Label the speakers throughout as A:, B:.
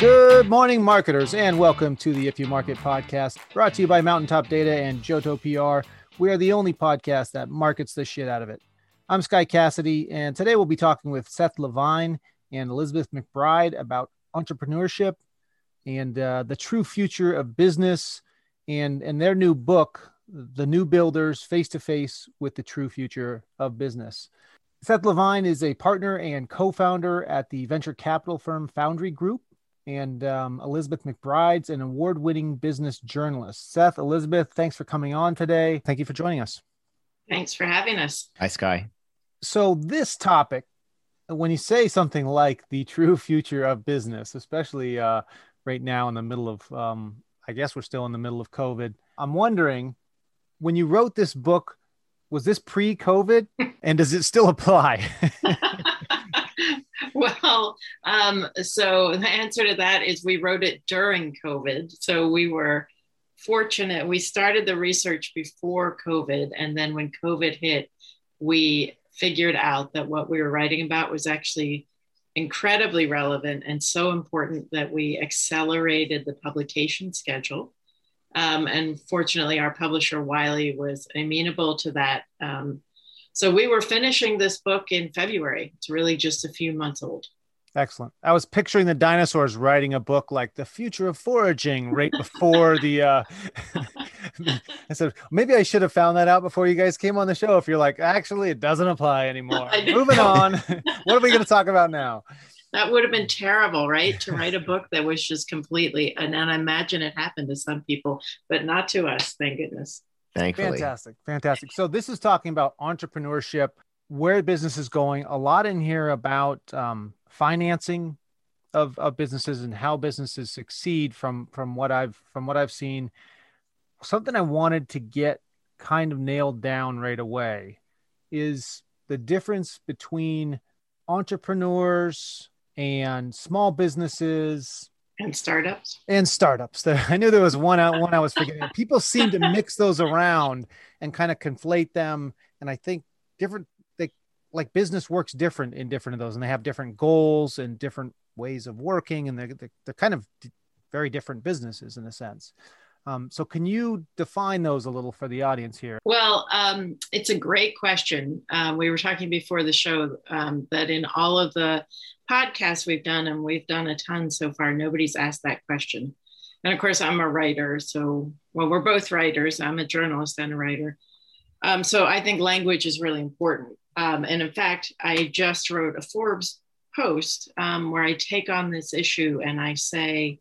A: Good morning, marketers, and welcome to the If You Market podcast, brought to you by Mountaintop Data and Johto PR. We are the only podcast that markets the shit out of it. I'm Sky Cassidy, and today we'll be talking with Seth Levine and Elizabeth McBride about entrepreneurship and uh, the true future of business and, and their new book, The New Builders Face to Face with the True Future of Business. Seth Levine is a partner and co founder at the venture capital firm Foundry Group and um, Elizabeth McBride's an award winning business journalist. Seth, Elizabeth, thanks for coming on today. Thank you for joining us.
B: Thanks for having us.
C: Hi, Sky.
A: So, this topic, when you say something like the true future of business, especially uh, right now in the middle of, um, I guess we're still in the middle of COVID, I'm wondering when you wrote this book, was this pre COVID and does it still apply?
B: well, um, so the answer to that is we wrote it during COVID. So we were fortunate. We started the research before COVID. And then when COVID hit, we figured out that what we were writing about was actually incredibly relevant and so important that we accelerated the publication schedule. Um, and fortunately, our publisher Wiley was amenable to that. Um, so we were finishing this book in February. It's really just a few months old.
A: Excellent. I was picturing the dinosaurs writing a book like The Future of Foraging right before the uh I said maybe I should have found that out before you guys came on the show if you're like actually it doesn't apply anymore. Moving on. what are we going to talk about now?
B: That would have been terrible, right? To write a book that was just completely and, and I imagine it happened to some people, but not to us, thank goodness.
C: Thankfully.
A: Fantastic. Fantastic. So this is talking about entrepreneurship, where business is going. A lot in here about um, financing of, of businesses and how businesses succeed from from what I've from what I've seen. Something I wanted to get kind of nailed down right away is the difference between entrepreneurs and small businesses
B: and startups?
A: And startups. I knew there was one out one i was forgetting. People seem to mix those around and kind of conflate them. And i think different they like business works different in different of those and they have different goals and different ways of working and they're, they're kind of very different businesses in a sense um, so can you define those a little for the audience here?
B: Well, um, it's a great question. Um, we were talking before the show um, that in all of the podcasts we've done, and we've done a ton so far, nobody's asked that question. And of course, I'm a writer. So, well, we're both writers. I'm a journalist and a writer. Um, so I think language is really important. Um, and in fact, I just wrote a Forbes post where I take on this issue and I say,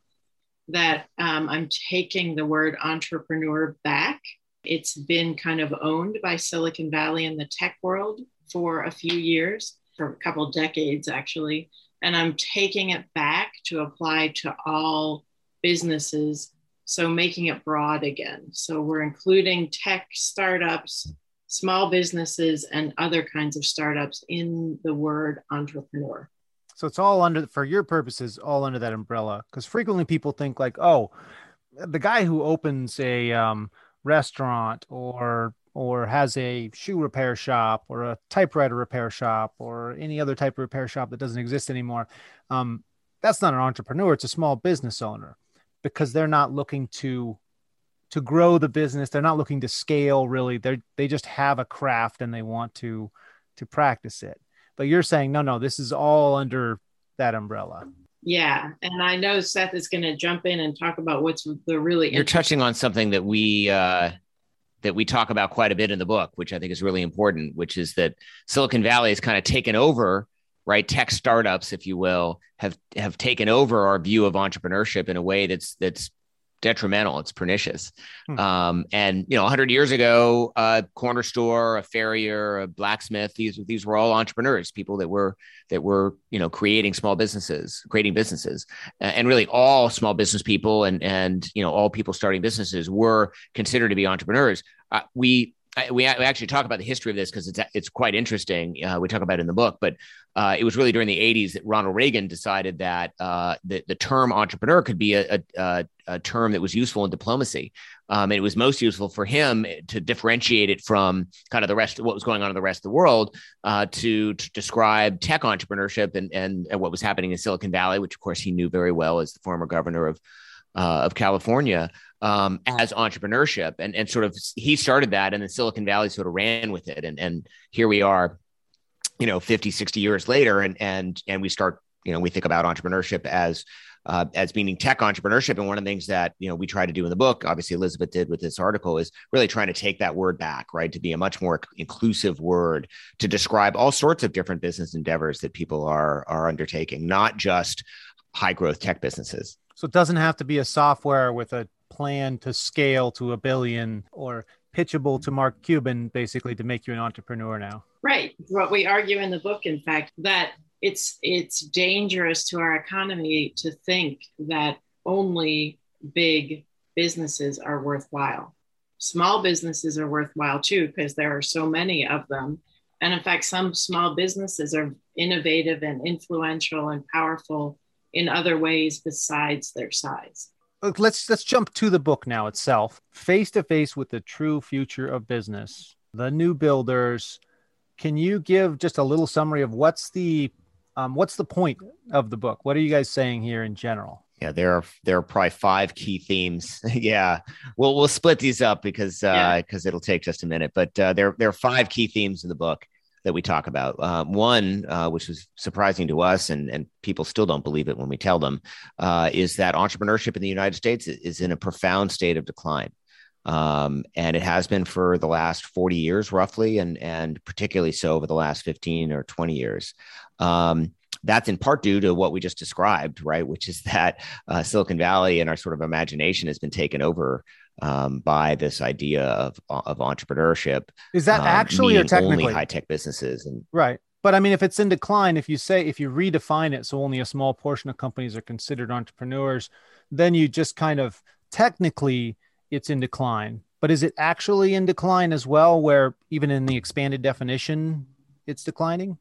B: that um, I'm taking the word entrepreneur back. It's been kind of owned by Silicon Valley and the tech world for a few years, for a couple decades actually. And I'm taking it back to apply to all businesses. So making it broad again. So we're including tech startups, small businesses, and other kinds of startups in the word entrepreneur.
A: So it's all under, for your purposes, all under that umbrella. Because frequently people think like, oh, the guy who opens a um, restaurant or or has a shoe repair shop or a typewriter repair shop or any other type of repair shop that doesn't exist anymore, um, that's not an entrepreneur. It's a small business owner because they're not looking to to grow the business. They're not looking to scale really. They they just have a craft and they want to to practice it but you're saying no no this is all under that umbrella.
B: Yeah and i know seth is going to jump in and talk about what's the really
C: you're touching on something that we uh that we talk about quite a bit in the book which i think is really important which is that silicon valley has kind of taken over right? Tech startups if you will have have taken over our view of entrepreneurship in a way that's that's detrimental. It's pernicious. Hmm. Um, and you know, 100 years ago, a corner store, a farrier, a blacksmith these these were all entrepreneurs, people that were that were you know creating small businesses, creating businesses, and really all small business people and and you know all people starting businesses were considered to be entrepreneurs. Uh, we We, we, actually talk about the history of this because it's it's quite interesting. Uh, we talk about it in the book, but uh, it was really during the 80s that Ronald Reagan decided that uh, the, the term entrepreneur could be a, a, a term that was useful in diplomacy. Um, it was most useful for him to differentiate it from kind of the rest of what was going on in the rest of the world uh, to, to, describe tech entrepreneurship and, and, and what was happening in Silicon Valley, which of course he knew very well as the former governor of uh, of California um, as entrepreneurship. And, and sort of he started that and then Silicon Valley sort of ran with it. And, and here we are, you know, 50, 60 years later. And, and, and we start, you know, we think about entrepreneurship as, uh, as meaning tech entrepreneurship. And one of the things that, you know, we try to do in the book, obviously Elizabeth did with this article is really trying to take that word back, right. To be a much more inclusive word to describe all sorts of different business endeavors that people are, are undertaking, not just high growth tech businesses.
A: So it doesn't have to be a software with a plan to scale to a billion or pitchable to Mark Cuban basically to make you an entrepreneur now.
B: Right. What we argue in the book, in fact, that it's it's dangerous to our economy to think that only big businesses are worthwhile. Small businesses are worthwhile too because there are so many of them. And in fact, some small businesses are innovative and influential and powerful in other ways besides their size.
A: Let's let's jump to the book now itself. Face to face with the true future of business. The new builders. Can you give just a little summary of what's the um, what's the point of the book? What are you guys saying here in general?
C: Yeah, there are there are probably five key themes. yeah, we'll we'll split these up because uh, because yeah. it'll take just a minute. But uh, there there are five key themes in the book that we talk about. Uh, one, uh, which was surprising to us, and, and people still don't believe it when we tell them, uh, is that entrepreneurship in the United States is in a profound state of decline. Um, and it has been for the last 40 years, roughly, and, and particularly so over the last 15 or 20 years. Um, that's in part due to what we just described, right? Which is that uh, Silicon Valley and our sort of imagination has been taken over um, by this idea of of entrepreneurship.
A: Is that um, actually or technically
C: only high tech businesses? And
A: right, but I mean, if it's in decline, if you say if you redefine it, so only a small portion of companies are considered entrepreneurs, then you just kind of technically it's in decline. But is it actually in decline as well? Where even in the expanded definition, it's declining.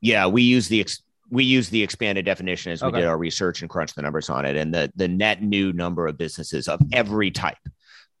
C: Yeah, we use the ex- we use the expanded definition as we okay. did our research and crunched the numbers on it, and the the net new number of businesses of every type,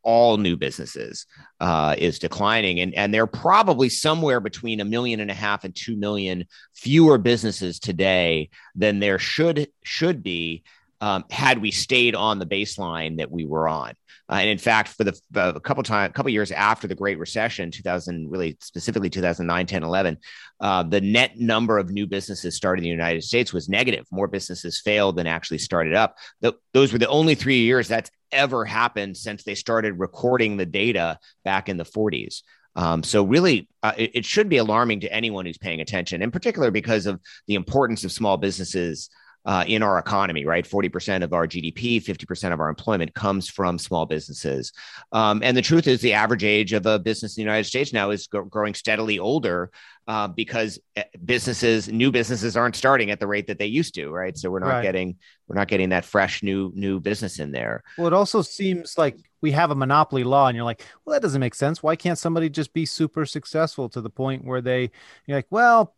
C: all new businesses, uh, is declining, and and they're probably somewhere between a million and a half and two million fewer businesses today than there should should be um, had we stayed on the baseline that we were on. Uh, and in fact, for the uh, a couple time, a couple years after the Great Recession, 2000, really specifically 2009, 10, 11, uh, the net number of new businesses started in the United States was negative. More businesses failed than actually started up. The, those were the only three years that's ever happened since they started recording the data back in the 40s. Um, so really, uh, it, it, should be alarming to anyone who's paying attention, in particular because of the importance of small businesses uh, in our economy, right? 40% of our GDP, 50% of our employment comes from small businesses. Um, and the truth is, the average age of a business in the United States now is go- growing steadily older uh, because eh, businesses, new businesses aren't starting at the rate that they used to, right? So we're not right. getting, we're not getting that fresh new, new business in there.
A: Well, it also seems like we have a monopoly law and you're like, well, that doesn't make sense. Why can't somebody just be super successful to the point where they, you're like, well,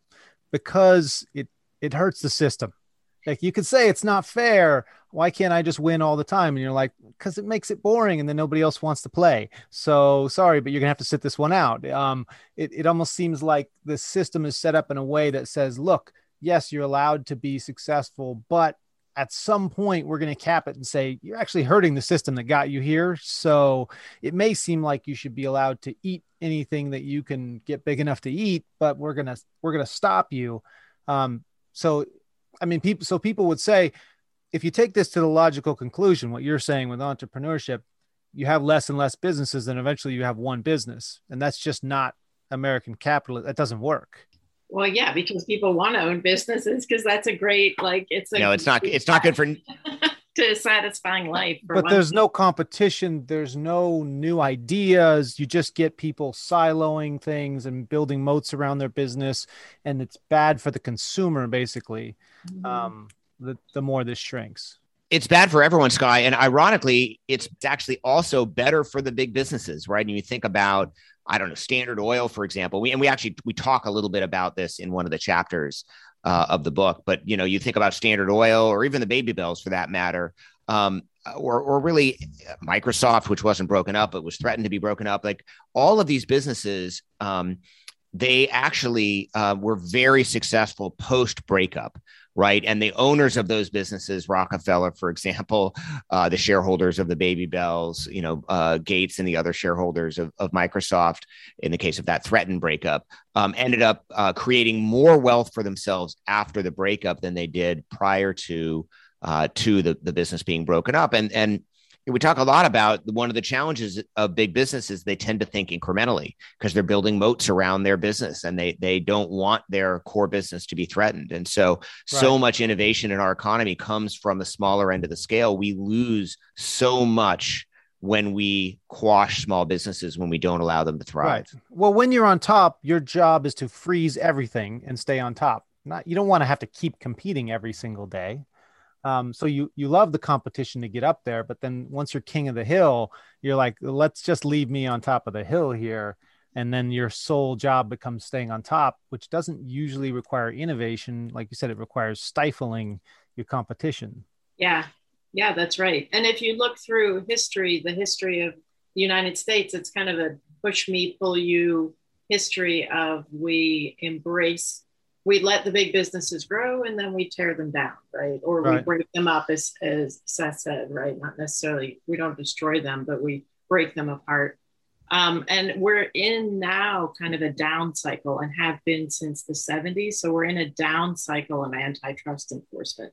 A: because it, it hurts the system like you could say it's not fair. Why can't I just win all the time? And you're like, because it makes it boring and then nobody else wants to play. So sorry, but you're gonna have to sit this one out. Um, it, it almost seems like the system is set up in a way that says, look, yes, you're allowed to be successful, but at some point we're going to cap it and say you're actually hurting the system that got you here so it may seem like you should be allowed to eat anything that you can get big enough to eat but we're going to we're going to stop you um, so I mean, people, so people would say, if you take this to the logical conclusion, what you're saying with entrepreneurship, you have less and less businesses, and eventually you have one business. And that's just not American capitalism. That doesn't work.
B: Well, yeah, because people want to own businesses because that's a great, like, it's a,
C: no, it's not, it's not good for
B: to a satisfying life.
A: But there's no competition. There's no new ideas. You just get people siloing things and building moats around their business, and it's bad for the consumer. Basically, mm-hmm. um, the the more this shrinks.
C: it's bad for everyone, Sky. And ironically, it's actually also better for the big businesses, right? And you think about, I don't know, Standard Oil, for example. We and we actually we talk a little bit about this in one of the chapters uh, of the book. But you know, you think about Standard Oil or even the Baby Bells for that matter. Um, or, or really Microsoft, which wasn't broken up, but was threatened to be broken up. Like all of these businesses, um, they actually uh, were very successful post breakup right? And the owners of those businesses, Rockefeller, for example, uh, the shareholders of the Baby Bells, you know, uh, Gates and the other shareholders of, of, Microsoft, in the case of that threatened breakup, um, ended up uh, creating more wealth for themselves after the breakup than they did prior to uh, to the, the business being broken up. And and we talk a lot about one of the challenges of big businesses they tend to think incrementally because they're building moats around their business and they they don't want their core business to be threatened. And so right. so much innovation in our economy comes from the smaller end of the scale. We lose so much when we quash small businesses when we don't allow them to thrive. Right.
A: Well when you're on top your job is to freeze everything and stay on top. Not you don't want to have to keep competing every single day um, so you you love the competition to get up there, but then once you're king of the hill, you're like, let's just leave me on top of the hill here, and then your sole job becomes staying on top, which doesn't usually require innovation. Like you said, it requires stifling your competition.
B: Yeah, yeah, that's right. And if you look through history, the history of the United States, it's kind of a push me, pull you history of we embrace we let the big businesses grow and then we tear them down, right? Or right. we break them up, as, as Seth said, right? Not necessarily, we don't destroy them, but we break them apart. Um, and we're in now kind of a down cycle and have been since the 70s. So we're in a down cycle of antitrust enforcement.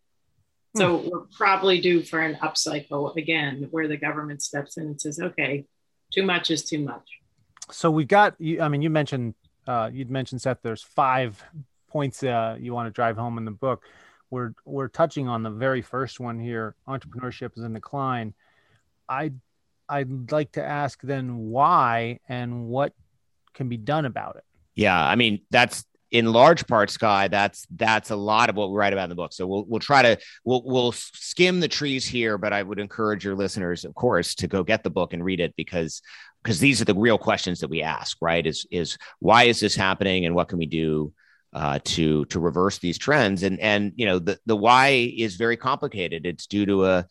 B: Hmm. So hmm. we're probably due for an upcycle again, where the government steps in and says, okay, too much is too much.
A: So we've got, I mean, you mentioned, uh, you'd mentioned Seth, there's five points uh, you want to drive home in the book. We're we're touching on the very first one here. Entrepreneurship is in decline. I I'd like to ask then why and what can be done about it.
C: Yeah, I mean that's in large part, Sky. That's that's a lot of what we write about in the book. So we'll we'll try to we'll we'll skim the trees here, but I would encourage your listeners, of course, to go get the book and read it because because these are the real questions that we ask. Right? Is is why is this happening and what can we do uh, to to reverse these trends. And and you know the the why is very complicated. It's due to a,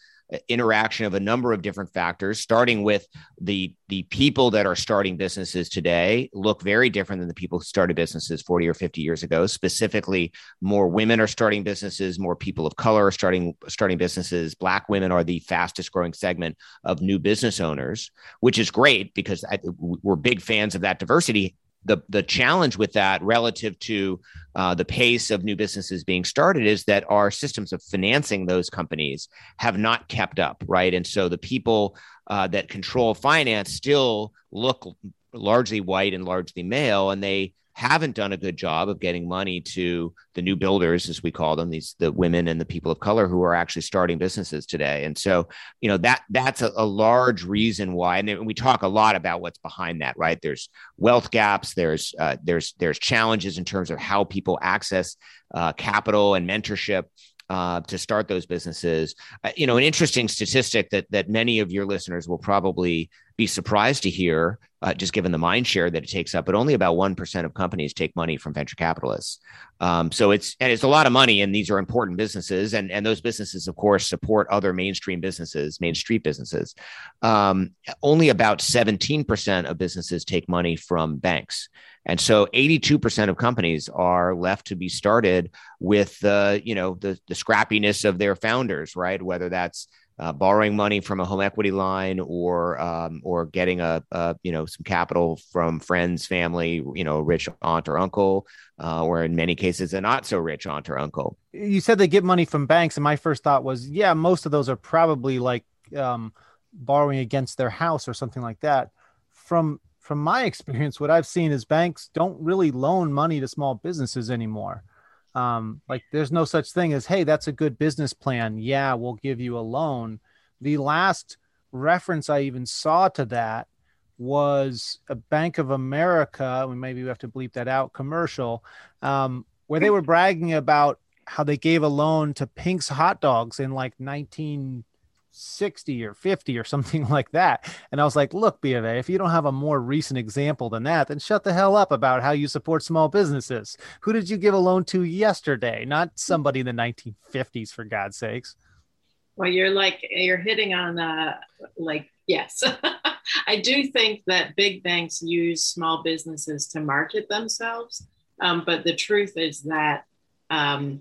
C: interaction of a number of different factors, starting with the the people that are starting businesses today look very different than the people who started businesses 40 or 50 years ago. Specifically, more women are starting businesses, more people of color are starting starting businesses. Black women are the fastest growing segment of new business owners, which is great because I, we're big fans of that diversity the the challenge with that relative to uh, the pace of new businesses being started is that our systems of financing those companies have not kept up right? And so the people uh, that control finance still look largely white and largely male and they haven't done a good job of getting money to the new builders as we call them these the women and the people of color who are actually starting businesses today. And so you know that that's a, a large reason why and we talk a lot about what's behind that right? There's wealth gaps there's uh, there's there's challenges in terms of how people access uh, capital and mentorship uh, to start those businesses. Uh, you know, an interesting statistic that that many of your listeners will probably be surprised to hear, uh, just given the mind share that it takes up, but only about one percent of companies take money from venture capitalists. Um, so it's and it's a lot of money, and these are important businesses, and and those businesses, of course, support other mainstream businesses, main street businesses. Um, only about seventeen percent of businesses take money from banks. And so 82% of companies are left to be started with the, you know, the, the scrappiness of their founders, right? Whether that's uh, borrowing money from a home equity line or um, or getting a, a, you know some capital from friends, family, you know, rich aunt or uncle, uh, or in many cases a not so rich aunt or uncle.
A: You said they get money from banks, and my first thought was, yeah, most of those are probably like um, borrowing against their house or something like that. From from my experience, what I've seen is banks don't really loan money to small businesses anymore. Um, like there's no such thing as, hey, that's a good business plan. Yeah, we'll give you a loan. The last reference I even saw to that was a Bank of America, maybe we have to bleep that out, commercial, um, where they were bragging about how they gave a loan to Pink's Hot Dogs in like 1960 or 50 or something like that. And I was like, look, B of A, if you don't have a more recent example than that, then shut the hell up about how you support small businesses. Who did you give a loan to yesterday? Not somebody in the 1950s, for God's sakes.
B: Well, you're like, you're hitting on, uh, like, yes. I do think that big banks use small businesses to market themselves. Um, but the truth is that um,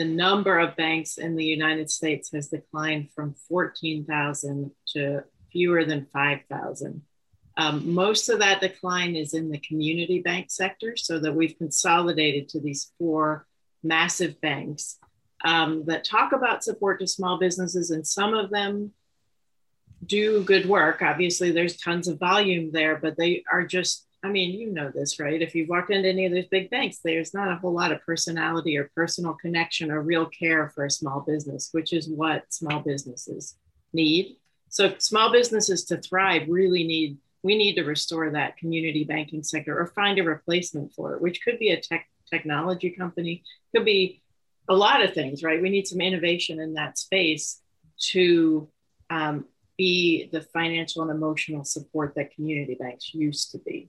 B: the number of banks in the United States has declined from 14,000 to fewer than 5,000. Um, most of that decline is in the community bank sector, so that we've consolidated to these four massive banks um, that talk about support to small businesses, and some of them do good work. Obviously, there's tons of volume there, but they are just I mean, you know this, right? If you've walked into any of those big banks, there's not a whole lot of personality or personal connection or real care for a small business, which is what small businesses need. So, small businesses to thrive really need, we need to restore that community banking sector or find a replacement for it, which could be a tech technology company, could be a lot of things, right? We need some innovation in that space to um, be the financial and emotional support that community banks used to be.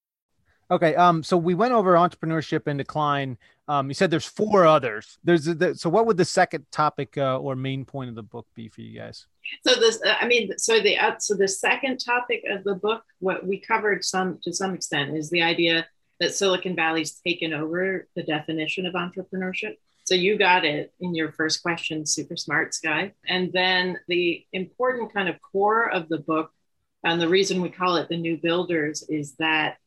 A: Okay. Um. So we went over entrepreneurship and decline. Um. You said there's four others. There's the, so what would the second topic uh, or main point of the book be for you guys?
B: So this, uh, I mean, so the uh, so the second topic of the book, what we covered some to some extent, is the idea that Silicon Valley's taken over the definition of entrepreneurship. So you got it in your first question, super smart guy. And then the important kind of core of the book, and the reason we call it the New Builders, is that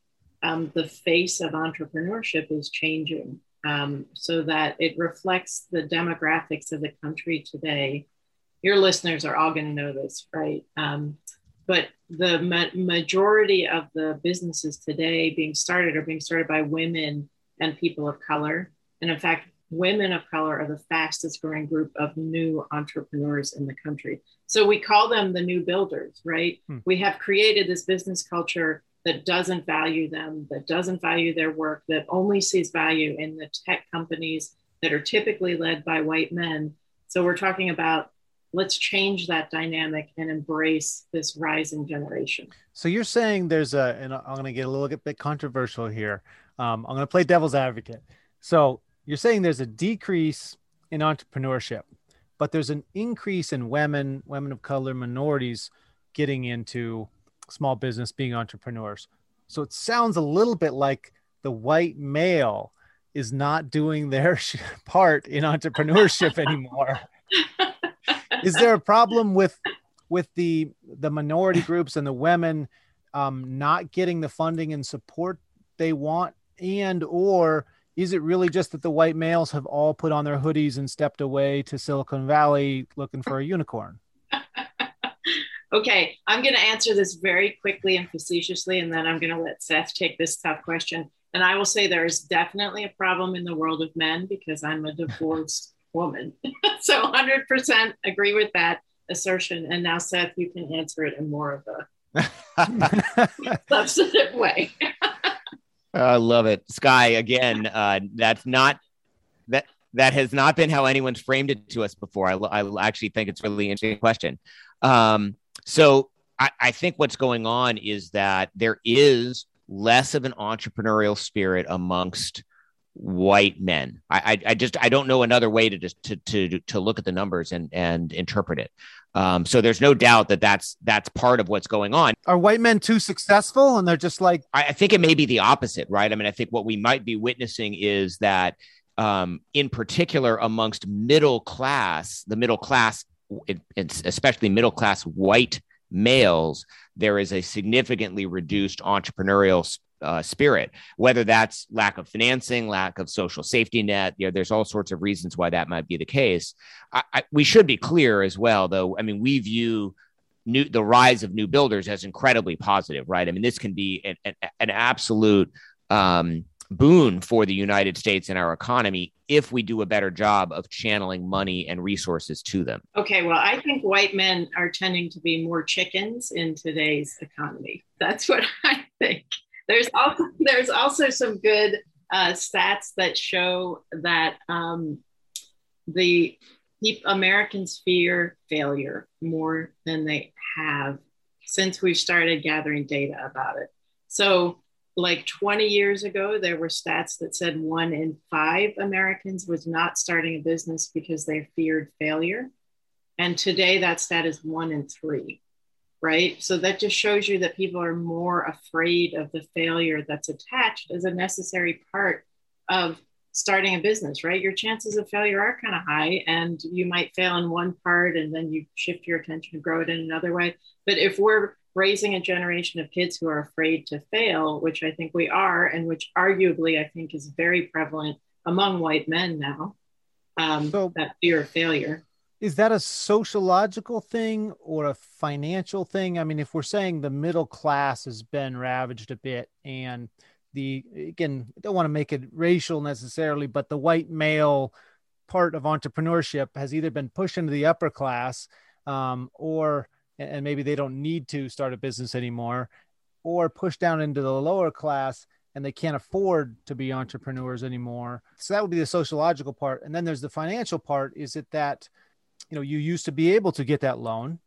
B: um, the face of entrepreneurship is changing um, so that it reflects the demographics of the country today. Your listeners are all going to know this, right? Um, but the ma- majority of the businesses today being started are being started by women and people of color. And in fact, women of color are the fastest growing group of new entrepreneurs in the country. So we call them the new builders, right? Hmm. We have created this business culture that doesn't value them, that doesn't value their work, that only sees value in the tech companies that are typically led by white men. So we're talking about let's change that dynamic and embrace this rising generation.
A: So you're saying there's a, and I'm going to get a little bit controversial here. Um, I'm going to play devil's advocate. So you're saying there's a decrease in entrepreneurship, but there's an increase in women, women of color, minorities getting into small business being entrepreneurs. So it sounds a little bit like the white male is not doing their part in entrepreneurship anymore. is there a problem with with the the minority groups and the women um, not getting the funding and support they want, and or is it really just that the white males have all put on their hoodies and stepped away to Silicon Valley looking for a unicorn?
B: Okay, I'm going to answer this very quickly and facetiously, and then I'm going to let Seth take this tough question. And I will say there is definitely a problem in the world of men because I'm a divorced woman. so 100% agree with that assertion. And now, Seth, you can answer it in more of a substantive way.
C: I love it, Sky. Again, uh, that's not that that has not been how anyone's framed it to us before. I, I actually think it's a really interesting question. Um, so I, I think what's going on is that there is less of an entrepreneurial spirit amongst white men. I, I, I, just I don't know another way to just to to to look at the numbers and and interpret it. Um, so there's no doubt that that's that's part of what's going on.
A: Are white men too successful, and they're just like?
C: I, I think it may be the opposite, right? I mean, I think what we might be witnessing is that, um, in particular, amongst middle class, the middle class it, it's especially middle class white males, there is a significantly reduced entrepreneurial uh, spirit, whether that's lack of financing, lack of social safety net. You know, there's all sorts of reasons why that might be the case. I, I, we should be clear as well, though. I mean, we view new the rise of new builders as incredibly positive, right? I mean, this can be an, an, an absolute um, boon for the United States and our economy if we do a better job of channeling money and resources to them.
B: Okay, well, I think white men are tending to be more chickens in today's economy. That's what I think. There's also there's also some good uh, stats that show that um, the Americans fear failure more than they have since we've started gathering data about it. So like 20 years ago, there were stats that said one in five Americans was not starting a business because they feared failure. And today that stat is one in three, right? So that just shows you that people are more afraid of the failure that's attached as a necessary part of starting a business, right? Your chances of failure are kind of high, and you might fail in one part and then you shift your attention to grow it in another way. But if we're raising a generation of kids who are afraid to fail, which I think we are, and which arguably I think is very prevalent among white men now. Um, so that fear of failure.
A: Is that a sociological thing or a financial thing? I mean, if we're saying the middle class has been ravaged a bit and the again, I don't want to make it racial necessarily, but the white male part of entrepreneurship has either been pushed into the upper class um, or and maybe they don't need to start a business anymore or push down into the lower class and they can't afford to be entrepreneurs anymore. So that would be the sociological part. And then there's the financial part. Is it that you know you used to be able to get that loan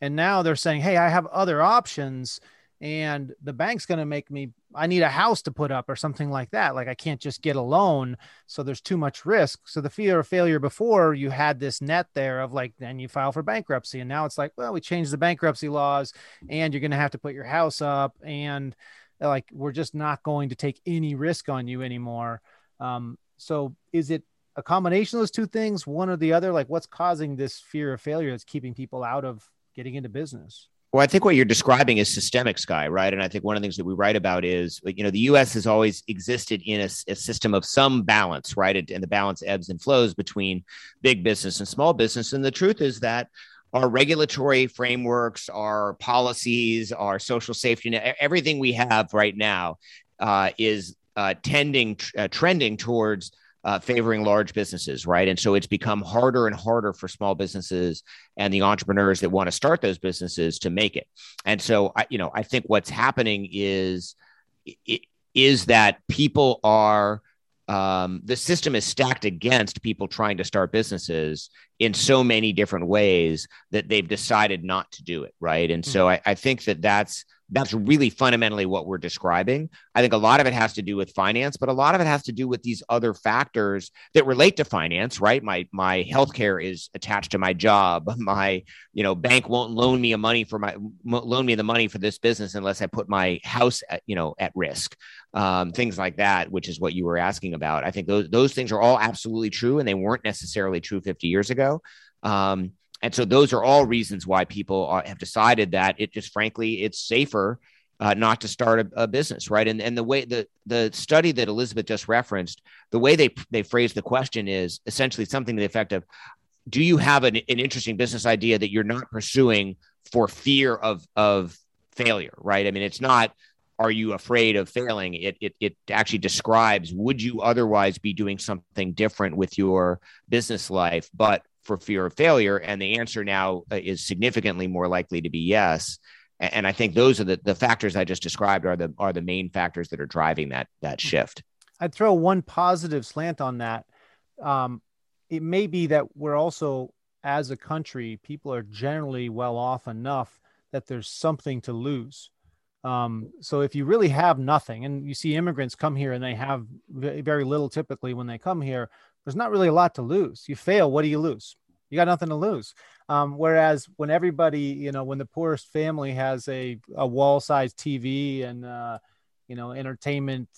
A: and now they're saying hey i have other options and the bank's going to make me i need a house to put up or something like that. Like i can't just get a loan so there's too much risk. So the fear of failure before you had this net there of like then you file for bankruptcy and now it's like well we changed the bankruptcy laws and you're going to have to put your house up and like we're just not going to take any risk on you anymore. Um, so is it a combination of those two things one or the other? Like what's causing this fear of failure that's keeping people out of getting into business
C: well, I think what you're describing is systemic, Sky, right? And I think one of the things that we write about is, you know, the U.S. has always existed in a, a system of some balance, right? And the balance ebbs and flows between big business and small business. And the truth is that our regulatory frameworks, our policies, our social safety net, everything we have right now uh, is uh, tending, uh, trending towards uh, favoring large businesses, right? And so it's become harder and harder for small businesses and the entrepreneurs that want to start those businesses to make it. And so, I, you know, I think what's happening is is that people are um, the system is stacked against people trying to start businesses in so many different ways that they've decided not to do it, right? And mm-hmm. so I, I think that that's that's really fundamentally what we're describing. I think a lot of it has to do with finance, but a lot of it has to do with these other factors that relate to finance, right? My my healthcare is attached to my job. My, you know, bank won't loan me a money for my loan me the money for this business unless I put my house at, you know, at risk. Um, things like that, which is what you were asking about. I think those those things are all absolutely true and they weren't necessarily true 50 years ago. Um, and so those are all reasons why people are, have decided that it just frankly it's safer uh, not to start a, a, business, right? And and the way the the study that Elizabeth just referenced, the way they they phrase the question is essentially something to the effect of, "Do you have an, an interesting business idea that you're not pursuing for fear of of failure?" Right? I mean, it's not. Are you afraid of failing? It, it it actually describes would you otherwise be doing something different with your business life, but for fear of failure? And the answer now uh, is significantly more likely to be yes. And I think those are the, the factors I just described are the are the main factors that are driving that that hmm. shift.
A: I'd throw one positive slant on that. Um, it may be that we're also, as a country, people are generally well off enough that there's something to lose. Um, so if you really have nothing, and you see immigrants come here and they have very little typically when they come here, there's not really a lot to lose. You fail, what do you lose? You got nothing to lose. Um, whereas when everybody, you know, when the poorest family has a, a wall sized TV and, uh, you know, entertainment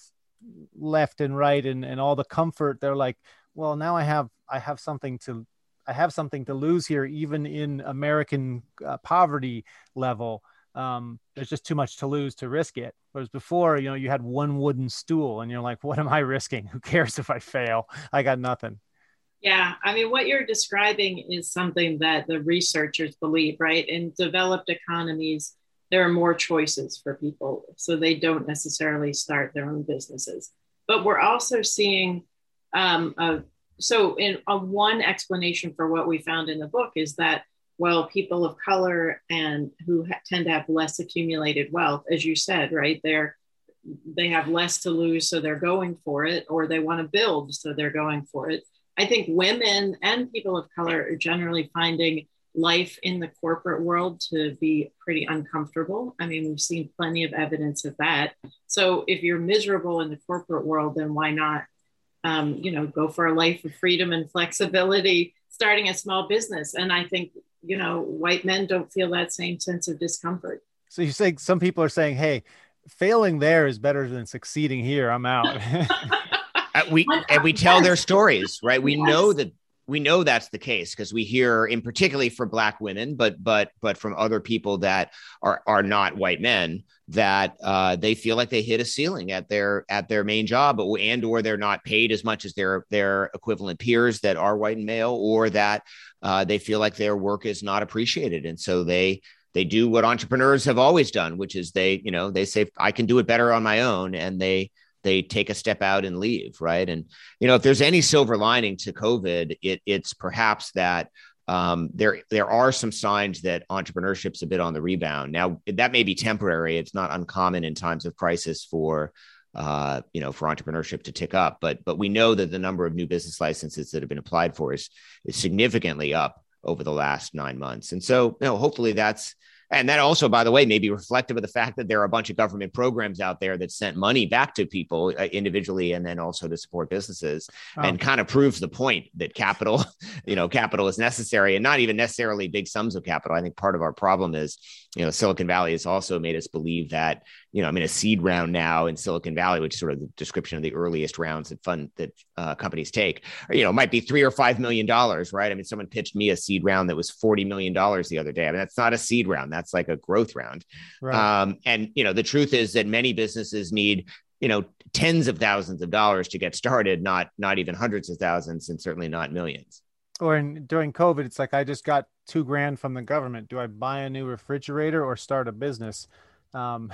A: left and right and, and all the comfort, they're like, well, now I have, I have something to, I have something to lose here, even in American uh, poverty level. Um, there's just too much to lose to risk it. Whereas before, you know, you had one wooden stool and you're like, what am I risking? Who cares if I fail? I got nothing.
B: Yeah, I mean, what you're describing is something that the researchers believe, right? In developed economies, there are more choices for people, so they don't necessarily start their own businesses. But we're also seeing, um, a, so in a one explanation for what we found in the book is that well, people of color and who ha- tend to have less accumulated wealth, as you said, right? They're they have less to lose, so they're going for it, or they want to build, so they're going for it. I think women and people of color are generally finding life in the corporate world to be pretty uncomfortable. I mean, we've seen plenty of evidence of that. So if you're miserable in the corporate world, then why not, um, you know, go for a life of freedom and flexibility, starting a small business? And I think you know, white men don't feel that same sense of discomfort.
A: So you say some people are saying, "Hey, failing there is better than succeeding here. I'm out."
C: Uh, we and we tell their stories, right? We yes. know that we know that's the case because we hear in particularly for black women but but but from other people that are are not white men that uh, they feel like they hit a ceiling at their at their main job and or they're not paid as much as their their equivalent peers that are white and male or that uh, they feel like their work is not appreciated and so they they do what entrepreneurs have always done which is they you know they say i can do it better on my own and they they take a step out and leave, right? And you know, if there's any silver lining to COVID, it, it's perhaps that um, there there are some signs that entrepreneurship's a bit on the rebound. Now that may be temporary. It's not uncommon in times of crisis for uh, you know for entrepreneurship to tick up, but but we know that the number of new business licenses that have been applied for is is significantly up over the last nine months. And so you know hopefully that's and that also, by the way, may be reflective of the fact that there are a bunch of government programs out there that sent money back to people uh, individually and then also to support businesses oh. and kind of proves the point that capital, you know, capital is necessary and not even necessarily big sums of capital. I think part of our problem is, you know, Silicon Valley has also made us believe that, you know, I'm in a seed round now in Silicon Valley, which is sort of the description of the earliest rounds that fund that uh, companies take, you know, might be three or five million dollars, right? I mean, someone pitched me a seed round that was forty million dollars the other day. I mean, that's not a seed round; that's like a growth round. Right. Um, and you know, the truth is that many businesses need you know tens of thousands of dollars to get started, not not even hundreds of thousands, and certainly not millions.
A: Or in, during COVID, it's like I just got two grand from the government. Do I buy a new refrigerator or start a business? Um,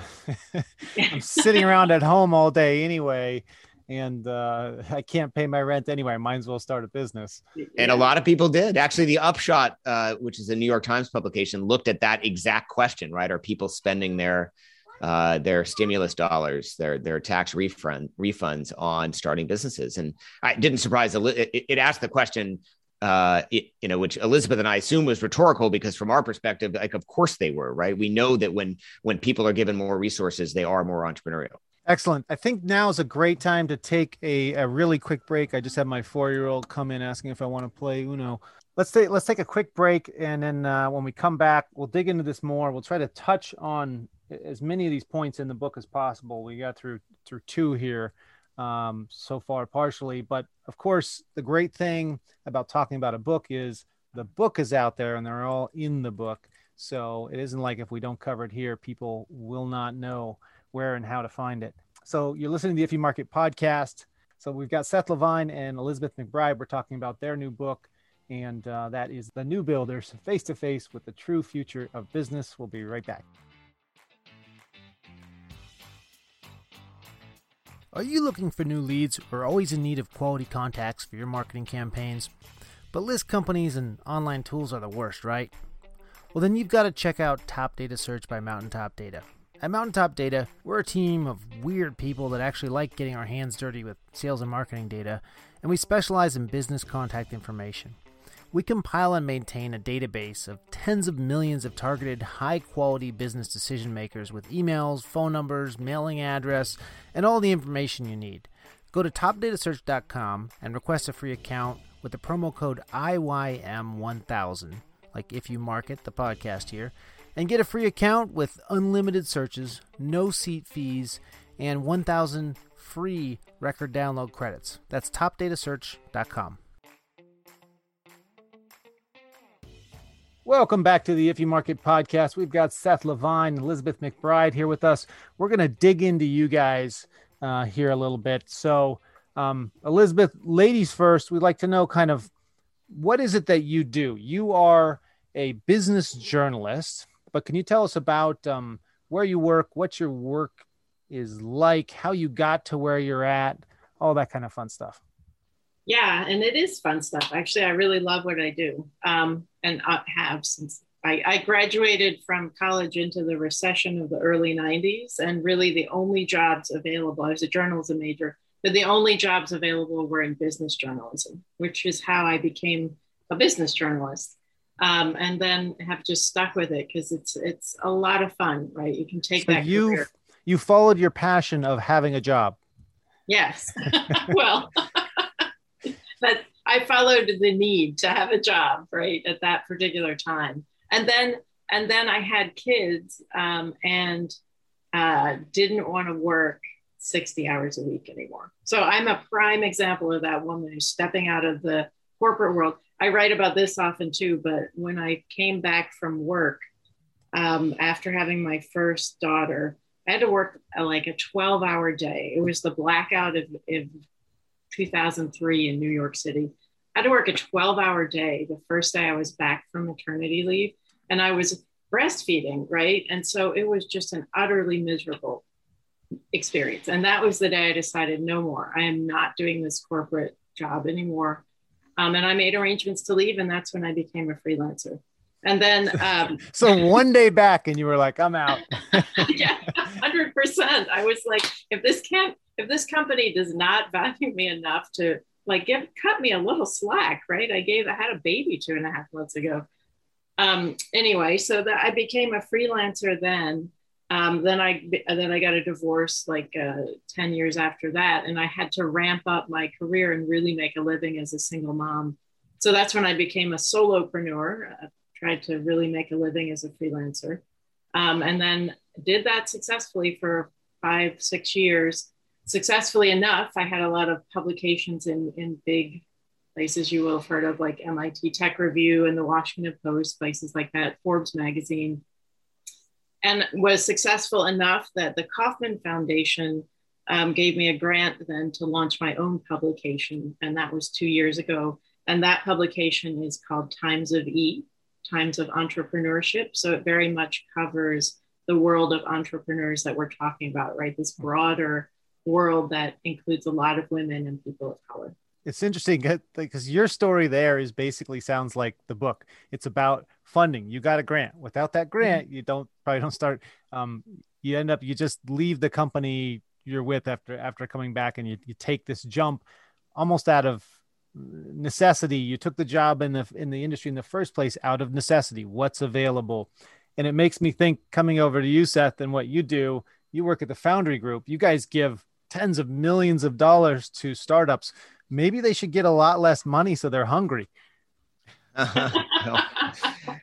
A: I'm sitting around at home all day anyway and uh, I can't pay my rent anyway. Might as well start a business.
C: And a lot of people did. Actually, the Upshot, uh, which is a New York Times publication, looked at that exact question. Right? Are people spending their uh, their stimulus dollars, their their tax refund refunds on starting businesses? And I didn't surprise. It, it asked the question. Uh, it, you know, which Elizabeth and I assume was rhetorical because from our perspective, like, of course they were, right? We know that when when people are given more resources, they are more entrepreneurial.
A: Excellent. I think now is a great time to take a, a really quick break. I just had my four year old come in asking if I want to play Uno. Let's take let's take a quick break, and then uh, when we come back, we'll dig into this more. We'll try to touch on as many of these points in the book as possible. We got through through two here um, so far, partially, but of course, the great thing about talking about a book is the book is out there, and they're all in the book. So it isn't like if we don't cover it here, people will not know where and how to find it. So you're listening to the If You Market podcast. So we've got Seth Levine and Elizabeth McBride. We're talking about their new book, and uh, that is The New Builders Face to Face with the True Future of Business. We'll be right back. Are you looking for new leads or always in need of quality contacts for your marketing campaigns? But list companies and online tools are the worst, right? Well, then you've got to check out Top Data Search by Mountaintop Data. At Mountaintop Data, we're a team of weird people that actually like getting our hands dirty with sales and marketing data, and we specialize in business contact information. We compile and maintain a database of tens of millions of targeted, high quality business decision makers with emails, phone numbers, mailing address, and all the information you need. Go to topdatasearch.com and request a free account with the promo code IYM1000, like if you market the podcast here and get a free account with unlimited searches, no seat fees, and 1,000 free record download credits. That's topdatasearch.com. Welcome back to the If You Market podcast. We've got Seth Levine, Elizabeth McBride here with us. We're going to dig into you guys uh, here a little bit. So, um, Elizabeth, ladies first, we'd like to know kind of what is it that you do? You are a business journalist, but can you tell us about um, where you work, what your work is like, how you got to where you're at, all that kind of fun stuff?
B: Yeah, and it is fun stuff. Actually, I really love what I do um, and I have since I, I, graduated from college into the recession of the early 90s. And really, the only jobs available, I was a journalism major, but the only jobs available were in business journalism, which is how I became a business journalist. Um, and then have just stuck with it because it's it's a lot of fun, right? You can take so that.
A: You you followed your passion of having a job.
B: Yes. well, but I followed the need to have a job, right, at that particular time. And then and then I had kids um, and uh, didn't want to work 60 hours a week anymore. So I'm a prime example of that woman who's stepping out of the corporate world. I write about this often too, but when I came back from work um, after having my first daughter, I had to work uh, like a 12 hour day. It was the blackout of, of 2003 in New York City. I had to work a 12 hour day the first day I was back from maternity leave. And I was breastfeeding, right? And so it was just an utterly miserable experience. And that was the day I decided no more. I am not doing this corporate job anymore. Um, and I made arrangements to leave. And that's when I became a freelancer. And then, um,
A: so one day back, and you were like, I'm out.
B: yeah, 100%. I was like, if this can't if this company does not value me enough to like give cut me a little slack, right? I gave I had a baby two and a half months ago. Um, anyway, so that I became a freelancer then. Um, then I then I got a divorce like uh, ten years after that, and I had to ramp up my career and really make a living as a single mom. So that's when I became a solopreneur. Tried to really make a living as a freelancer, um, and then did that successfully for five six years successfully enough, I had a lot of publications in, in big places you will have heard of, like MIT Tech Review and the Washington Post, places like that, Forbes magazine, and was successful enough that the Kauffman Foundation um, gave me a grant then to launch my own publication. And that was two years ago. And that publication is called Times of E, Times of Entrepreneurship. So it very much covers the world of entrepreneurs that we're talking about, right? This broader world that includes a lot of women and people of color.
A: It's interesting because your story there is basically sounds like the book. It's about funding. You got a grant. Without that grant, mm-hmm. you don't probably don't start. Um, you end up you just leave the company you're with after after coming back, and you, you take this jump almost out of necessity. You took the job in the in the industry in the first place out of necessity. What's available, and it makes me think coming over to you, Seth, and what you do. You work at the Foundry Group. You guys give tens of millions of dollars to startups. Maybe they should get a lot less money so they're hungry.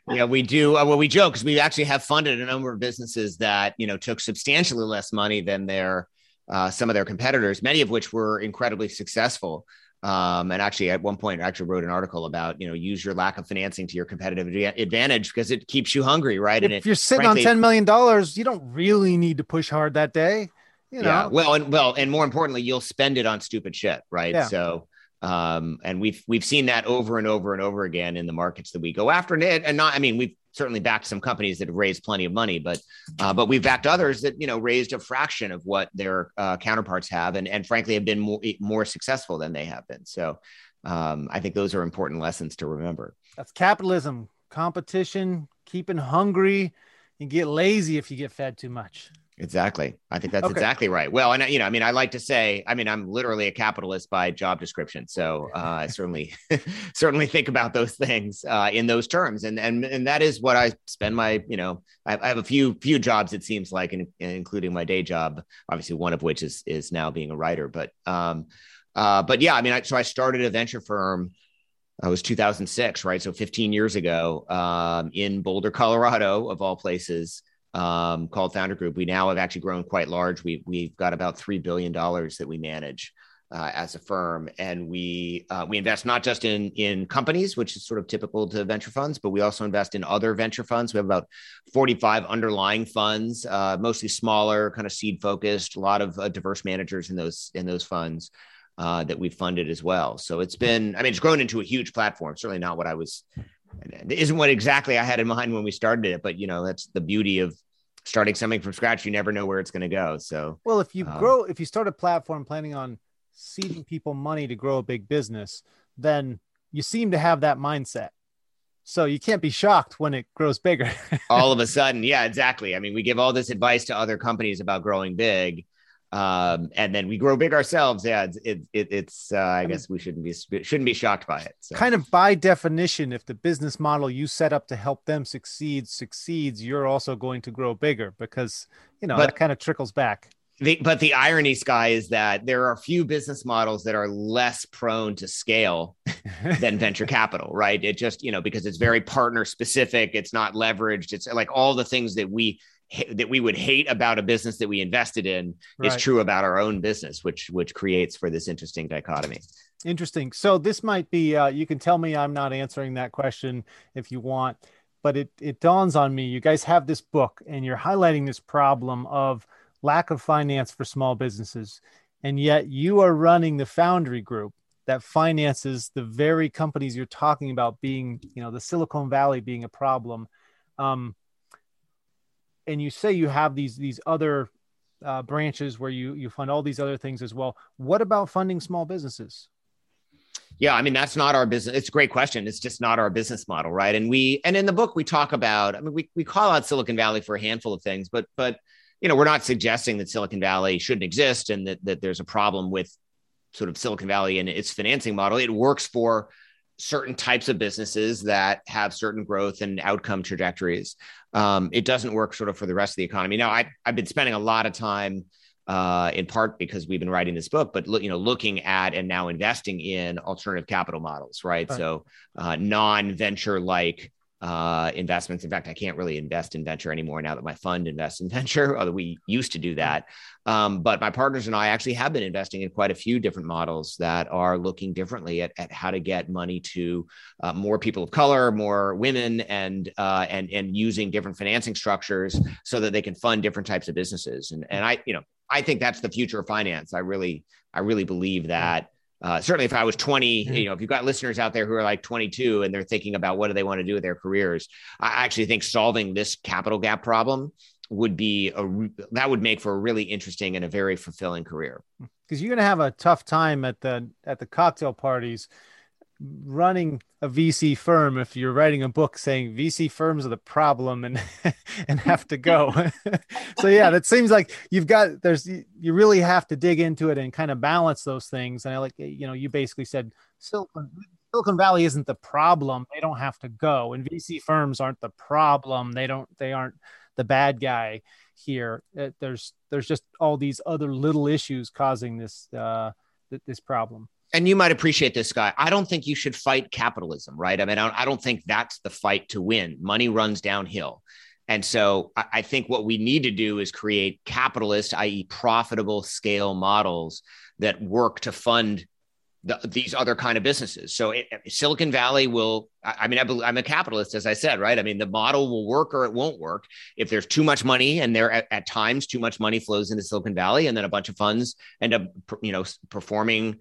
C: yeah, we do. Uh, well, we joke because we actually have funded a number of businesses that you know took substantially less money than their uh, some of their competitors, many of which were incredibly successful. Um, and actually, at one point, I actually wrote an article about you know use your lack of financing to your competitive advantage because it keeps you hungry, right?
A: If
C: it,
A: you're sitting frankly, on ten million dollars, you don't really need to push hard that day you know. Yeah.
C: Well, and well, and more importantly, you'll spend it on stupid shit, right? Yeah. So, um, and we've we've seen that over and over and over again in the markets that we go after, and and not, I mean, we've certainly backed some companies that have raised plenty of money, but uh, but we've backed others that you know raised a fraction of what their uh, counterparts have, and and frankly have been more more successful than they have been. So, um, I think those are important lessons to remember.
A: That's capitalism, competition, keeping hungry, and get lazy if you get fed too much.
C: Exactly. I think that's okay. exactly right. Well, and you know, I mean, I like to say, I mean, I'm literally a capitalist by job description, so uh, I certainly, certainly think about those things uh, in those terms, and and and that is what I spend my, you know, I, I have a few few jobs. It seems like, in, including my day job, obviously one of which is is now being a writer, but um, uh, but yeah, I mean, I, so I started a venture firm. I was 2006, right? So 15 years ago, um, in Boulder, Colorado, of all places um, called Foundry Group. We now have actually grown quite large. We, we've got about $3 billion that we manage. uh, as a firm, and we uh, we invest not just in in companies, which is sort of typical to venture funds, but we also invest in other venture funds. We have about forty five underlying funds, uh, mostly smaller, kind of seed focused. A lot of uh, diverse managers in those in those funds. Uh, that we've funded as well. So it's been, I mean, it's grown into a huge platform. Certainly not what I was, isn't what exactly I had in mind when we started it, but you know, that's the beauty of starting something from scratch. You never know where it's going to go. So,
A: well, if you um, grow, if you start a platform planning on seeding people money to grow a big business, then you seem to have that mindset. So you can't be shocked when it grows bigger.
C: all of a sudden, yeah, exactly. I mean, we give all this advice to other companies about growing big, um, and then we grow big ourselves. Yeah, it's it, it, it's. Uh, I, I guess mean, we shouldn't be shouldn't be shocked by it.
A: So. Kind of by definition, if the business model you set up to help them succeed succeeds, you're also going to grow bigger because you know but, that kind of trickles back.
C: The, but the irony, Sky, is that there are a few business models that are less prone to scale than venture capital, right? It just, you know, because it's very partner specific, it's not leveraged, it's like all the things that we that we would hate about a business that we invested in right. is true about our own business, which which creates for this interesting dichotomy.
A: Interesting. So this might be uh, you can tell me I'm not answering that question if you want, but it it dawns on me you guys have this book and you're highlighting this problem of lack of finance for small businesses. And yet you are running the Foundry Group that finances the very companies you're talking about being, you know, the Silicon Valley being a problem. Um, and you say you have these these other uh, branches where you you fund all these other things as well. What about funding small businesses?
C: Yeah, I mean that's not our business. It's a great question. It's just not our business model, right? And we and in the book we talk about. I mean, we we call out Silicon Valley for a handful of things, but but you know, we're not suggesting that Silicon Valley shouldn't exist and that, that there's a problem with sort of Silicon Valley and its financing model. It works for certain types of businesses that have certain growth and outcome trajectories. Um, it doesn't work sort of for the rest of the economy. Now, I, I've been spending a lot of time, uh, in part because we've been writing this book, but you know, looking at and now investing in alternative capital models, right? right. So, uh, non-venture like uh, investments. In fact, I can't really invest in venture anymore now that my fund invests in venture, although we used to do that. Um, but my partners and I actually have been investing in quite a few different models that are looking differently at, at how to get money to uh, more people of color, more women, and uh, and and using different financing structures so that they can fund different types of businesses. And and I, you know, I think that's the future of finance. I really, I really believe that uh, certainly if I was 20, mm-hmm. you know, if you've got listeners out there who are like 22 and they're thinking about what do they want to do with their careers, I actually think solving this capital gap problem would be a that would make for a really interesting and a very fulfilling career.
A: Because you're going to have a tough time at the at the cocktail parties running a VC firm if you're writing a book saying VC firms are the problem and and have to go. so yeah, that seems like you've got there's you really have to dig into it and kind of balance those things. And I like you know you basically said Silicon Silicon Valley isn't the problem; they don't have to go, and VC firms aren't the problem. They don't they aren't the bad guy here. There's there's just all these other little issues causing this uh, this problem
C: and you might appreciate this guy. I don't think you should fight capitalism, right? I mean, I don't, think that's the fight to win. Money runs downhill. And so I think what we need to do is create capitalist, i.e., profitable scale models that work to fund the, these other kind of businesses. So it, Silicon Valley will, I mean, I am a capitalist, as I said, right? I mean, the model will work or it won't work. If there's too much money and there at, at, times too much money flows into Silicon Valley and then a bunch of funds end up, you know, performing,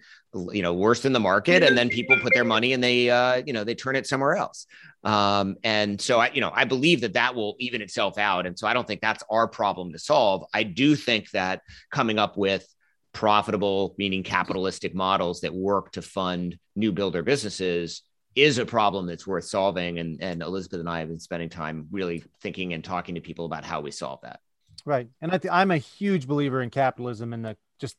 C: you know, worse than the market. And then people put their money and they, uh, you know, they turn it somewhere else. Um, and so I, you know, I believe that that will even itself out. And so I don't think that's our problem to solve. I do think that coming up with profitable, meaning capitalistic models that work to fund new builder businesses is a problem that's worth solving. And, and Elizabeth and I have been spending time really thinking and talking to people about how we solve that.
A: Right. And I th- I'm a huge believer in capitalism and the just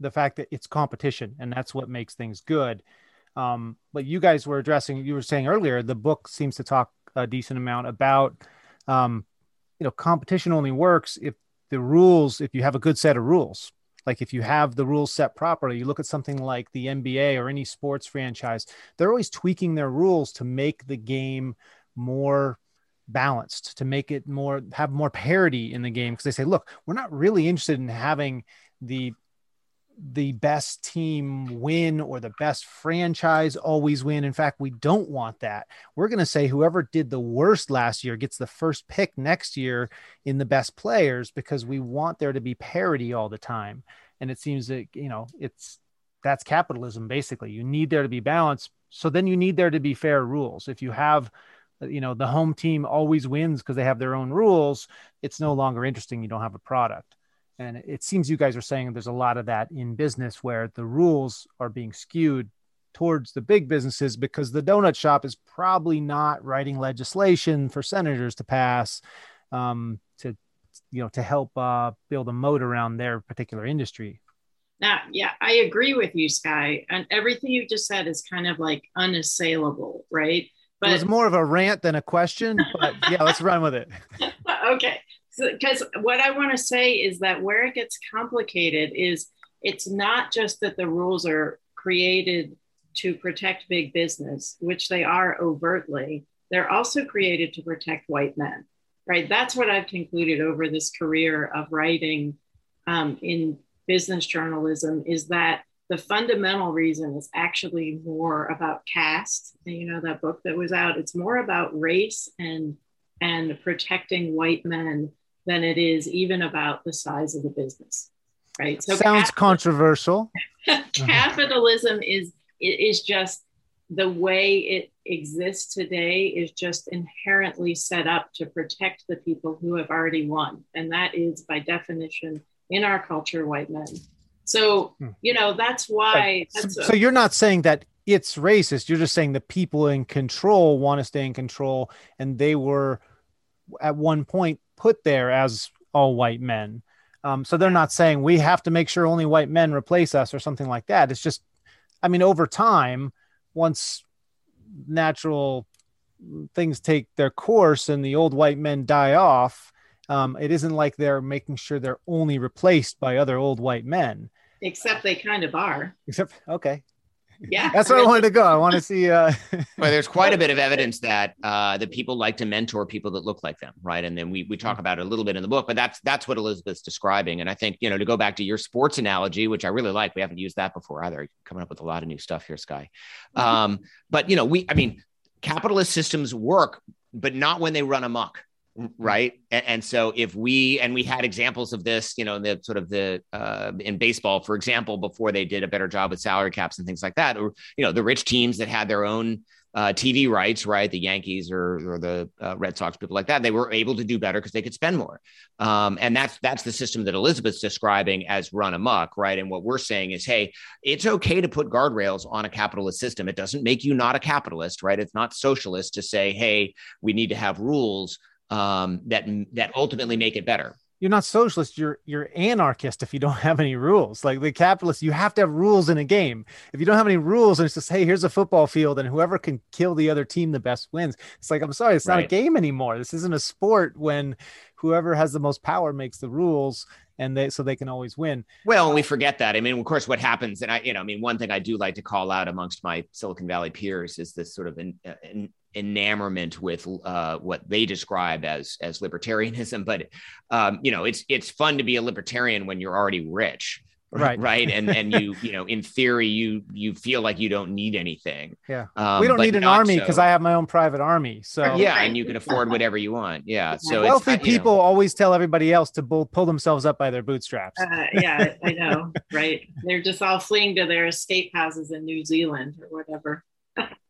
A: the fact that it's competition and that's what makes things good. Um, but you guys were addressing, you were saying earlier, the book seems to talk a decent amount about, um, you know, competition only works if the rules, if you have a good set of rules like if you have the rules set properly, you look at something like the NBA or any sports franchise, they're always tweaking their rules to make the game more balanced, to make it more have more parity in the game. Because they say, look, we're not really interested in having the the best team win or the best franchise always win. In fact, we don't want that. We're going to say whoever did the worst last year gets the first pick next year in the best players because we want there to be parity all the time. And it seems that, you know, it's that's capitalism basically. You need there to be balance. So then you need there to be fair rules. If you have, you know, the home team always wins because they have their own rules, it's no longer interesting. You don't have a product. And it seems you guys are saying there's a lot of that in business where the rules are being skewed towards the big businesses because the donut shop is probably not writing legislation for senators to pass um, to you know to help uh, build a moat around their particular industry.
B: Now, yeah, I agree with you, Sky, and everything you just said is kind of like unassailable, right?
A: But it was more of a rant than a question, but yeah, let's run with it.
B: okay because what I want to say is that where it gets complicated is it's not just that the rules are created to protect big business, which they are overtly, they're also created to protect white men, right? That's what I've concluded over this career of writing um, in business journalism is that the fundamental reason is actually more about caste. You know, that book that was out, it's more about race and and protecting white men than it is even about the size of the business right?
A: So sounds controversial.
B: capitalism is is just the way it exists today is just inherently set up to protect the people who have already won. And that is by definition in our culture white men. So hmm. you know that's why
A: that's so, a, so you're not saying that it's racist. You're just saying the people in control want to stay in control and they were at one point put there as all white men. Um, so they're not saying we have to make sure only white men replace us or something like that. It's just, I mean, over time, once natural things take their course and the old white men die off, um, it isn't like they're making sure they're only replaced by other old white men.
B: Except they kind of are.
A: Except, okay
B: yeah.
A: That's where i wanted to go. I want to see uh
C: well there's quite a bit of evidence that uh that people like to mentor people that look like them right? And then we we talk mm. about it a little bit in the book but that's that's what elizabeth's describing. And i think you know to go back to your sports analogy which i really like we haven't used that before either. Coming up with a lot of new stuff here sky. Mm-hmm. um but you know we i mean capitalist systems work but not when they run amok right and, and, so if we and we had examples of this you know in the sort of the uh, in baseball for example before they did a better job with salary caps and things like that or you know the rich teams that had their own uh, TV rights, right? The Yankees or, or the uh, Red Sox, people like that, they were able to do better because they could spend more. Um, and that's that's the system that Elizabeth's describing as run amok, right? And what we're saying is, hey, it's okay to put guardrails on a capitalist system. It doesn't make you not a capitalist, right? It's not socialist to say, hey, we need to have rules um, that that ultimately make it better
A: you're not socialist you're you're anarchist if you don't have any rules like the capitalists you have to have rules in a game if you don't have any rules and it's just hey here's a football field and whoever can kill the other team the best wins it's like i'm sorry it's not right. a game anymore this isn't a sport when whoever has the most power makes the rules and they so they can always win.
C: Well, and we forget that. I mean, of course, what happens, and I, you know, I mean, one thing I do like to call out amongst my Silicon Valley peers is this sort of an, an enamorment with uh, what they describe as as libertarianism. But um, you know, it's it's fun to be a libertarian when you're already rich right. right? And and you you know in theory you you feel like you don't need anything.
A: Yeah. Um, we don't need an army because so. i have my own private army so
C: yeah and you can afford whatever you want. Yeah so
A: wealthy people know. always tell everybody else to pull, pull themselves up by their bootstraps.
B: Uh, yeah i know right? They're just all fleeing to their escape houses in new zealand or whatever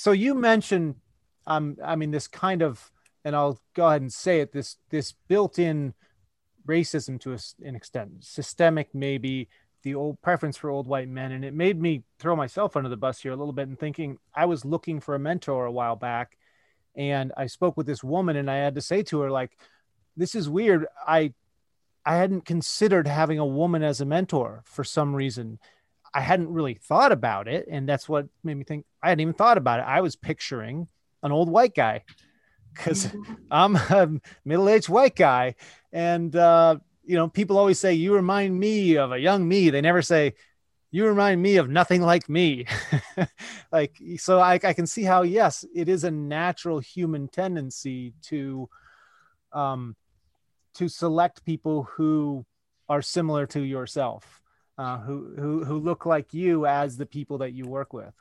A: So you mentioned um I mean this kind of and I'll go ahead and say it this this built-in racism to an extent, systemic maybe, the old preference for old white men. And it made me throw myself under the bus here a little bit and thinking I was looking for a mentor a while back. And I spoke with this woman and I had to say to her, like, this is weird. I I hadn't considered having a woman as a mentor for some reason. I hadn't really thought about it. And that's what made me think I hadn't even thought about it. I was picturing an old white guy because. I'm a middle aged white guy. And, uh, you know, people always say, You remind me of a young me. They never say, You remind me of nothing like me. like, so I, I can see how, yes, it is a natural human tendency to, um, to select people who are similar to yourself, uh, who, who, who look like you as the people that you work with.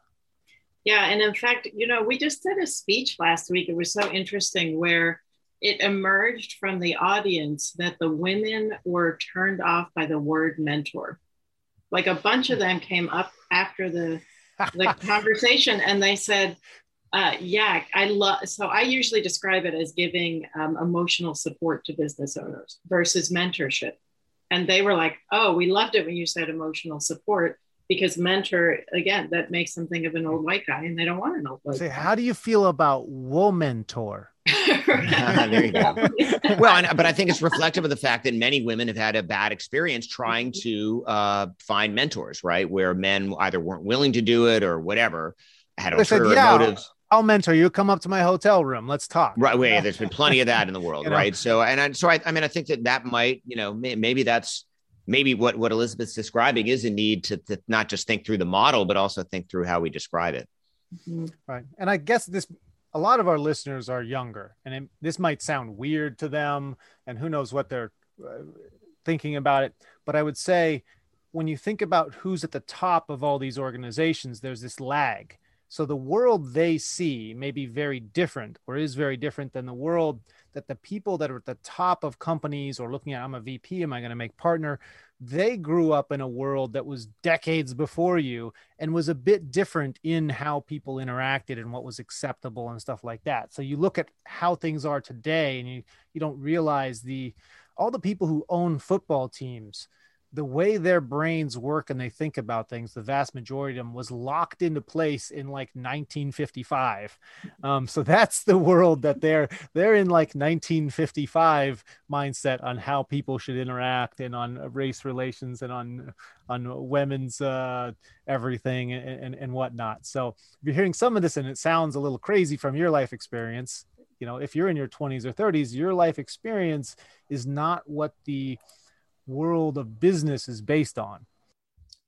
B: Yeah. And in fact, you know, we just did a speech last week. It was so interesting where it emerged from the audience that the women were turned off by the word mentor. Like a bunch of them came up after the, the conversation and they said, uh, yeah, I love. So I usually describe it as giving um, emotional support to business owners versus mentorship. And they were like, "Oh, we loved it when you said emotional support because mentor again that makes them think of an old white guy, and they don't want an old white."
A: Say, guy. how do you feel about womentor?
C: there you go. well, and, but I think it's reflective of the fact that many women have had a bad experience trying to uh, find mentors, right? Where men either weren't willing to do it or whatever, had ulterior yeah, motives.
A: I'll mentor you. Come up to my hotel room. Let's talk.
C: Right. Wait, there's been plenty of that in the world, you know? right? So, and I, so I, I mean, I think that that might, you know, may, maybe that's maybe what what Elizabeth's describing is a need to, to not just think through the model, but also think through how we describe it.
A: Mm-hmm. Right. And I guess this a lot of our listeners are younger, and it, this might sound weird to them, and who knows what they're uh, thinking about it. But I would say, when you think about who's at the top of all these organizations, there's this lag so the world they see may be very different or is very different than the world that the people that are at the top of companies or looking at, I'm a VP, am I going to make partner? They grew up in a world that was decades before you and was a bit different in how people interacted and what was acceptable and stuff like that. So you look at how things are today and you, you don't realize the, all the people who own football teams, the way their brains work and they think about things, the vast majority of them was locked into place in like 1955. Um, so that's the world that they're they're in like 1955 mindset on how people should interact and on race relations and on on women's uh, everything and, and, and whatnot. So if you're hearing some of this and it sounds a little crazy from your life experience, you know, if you're in your 20s or 30s, your life experience is not what the world of business is based on.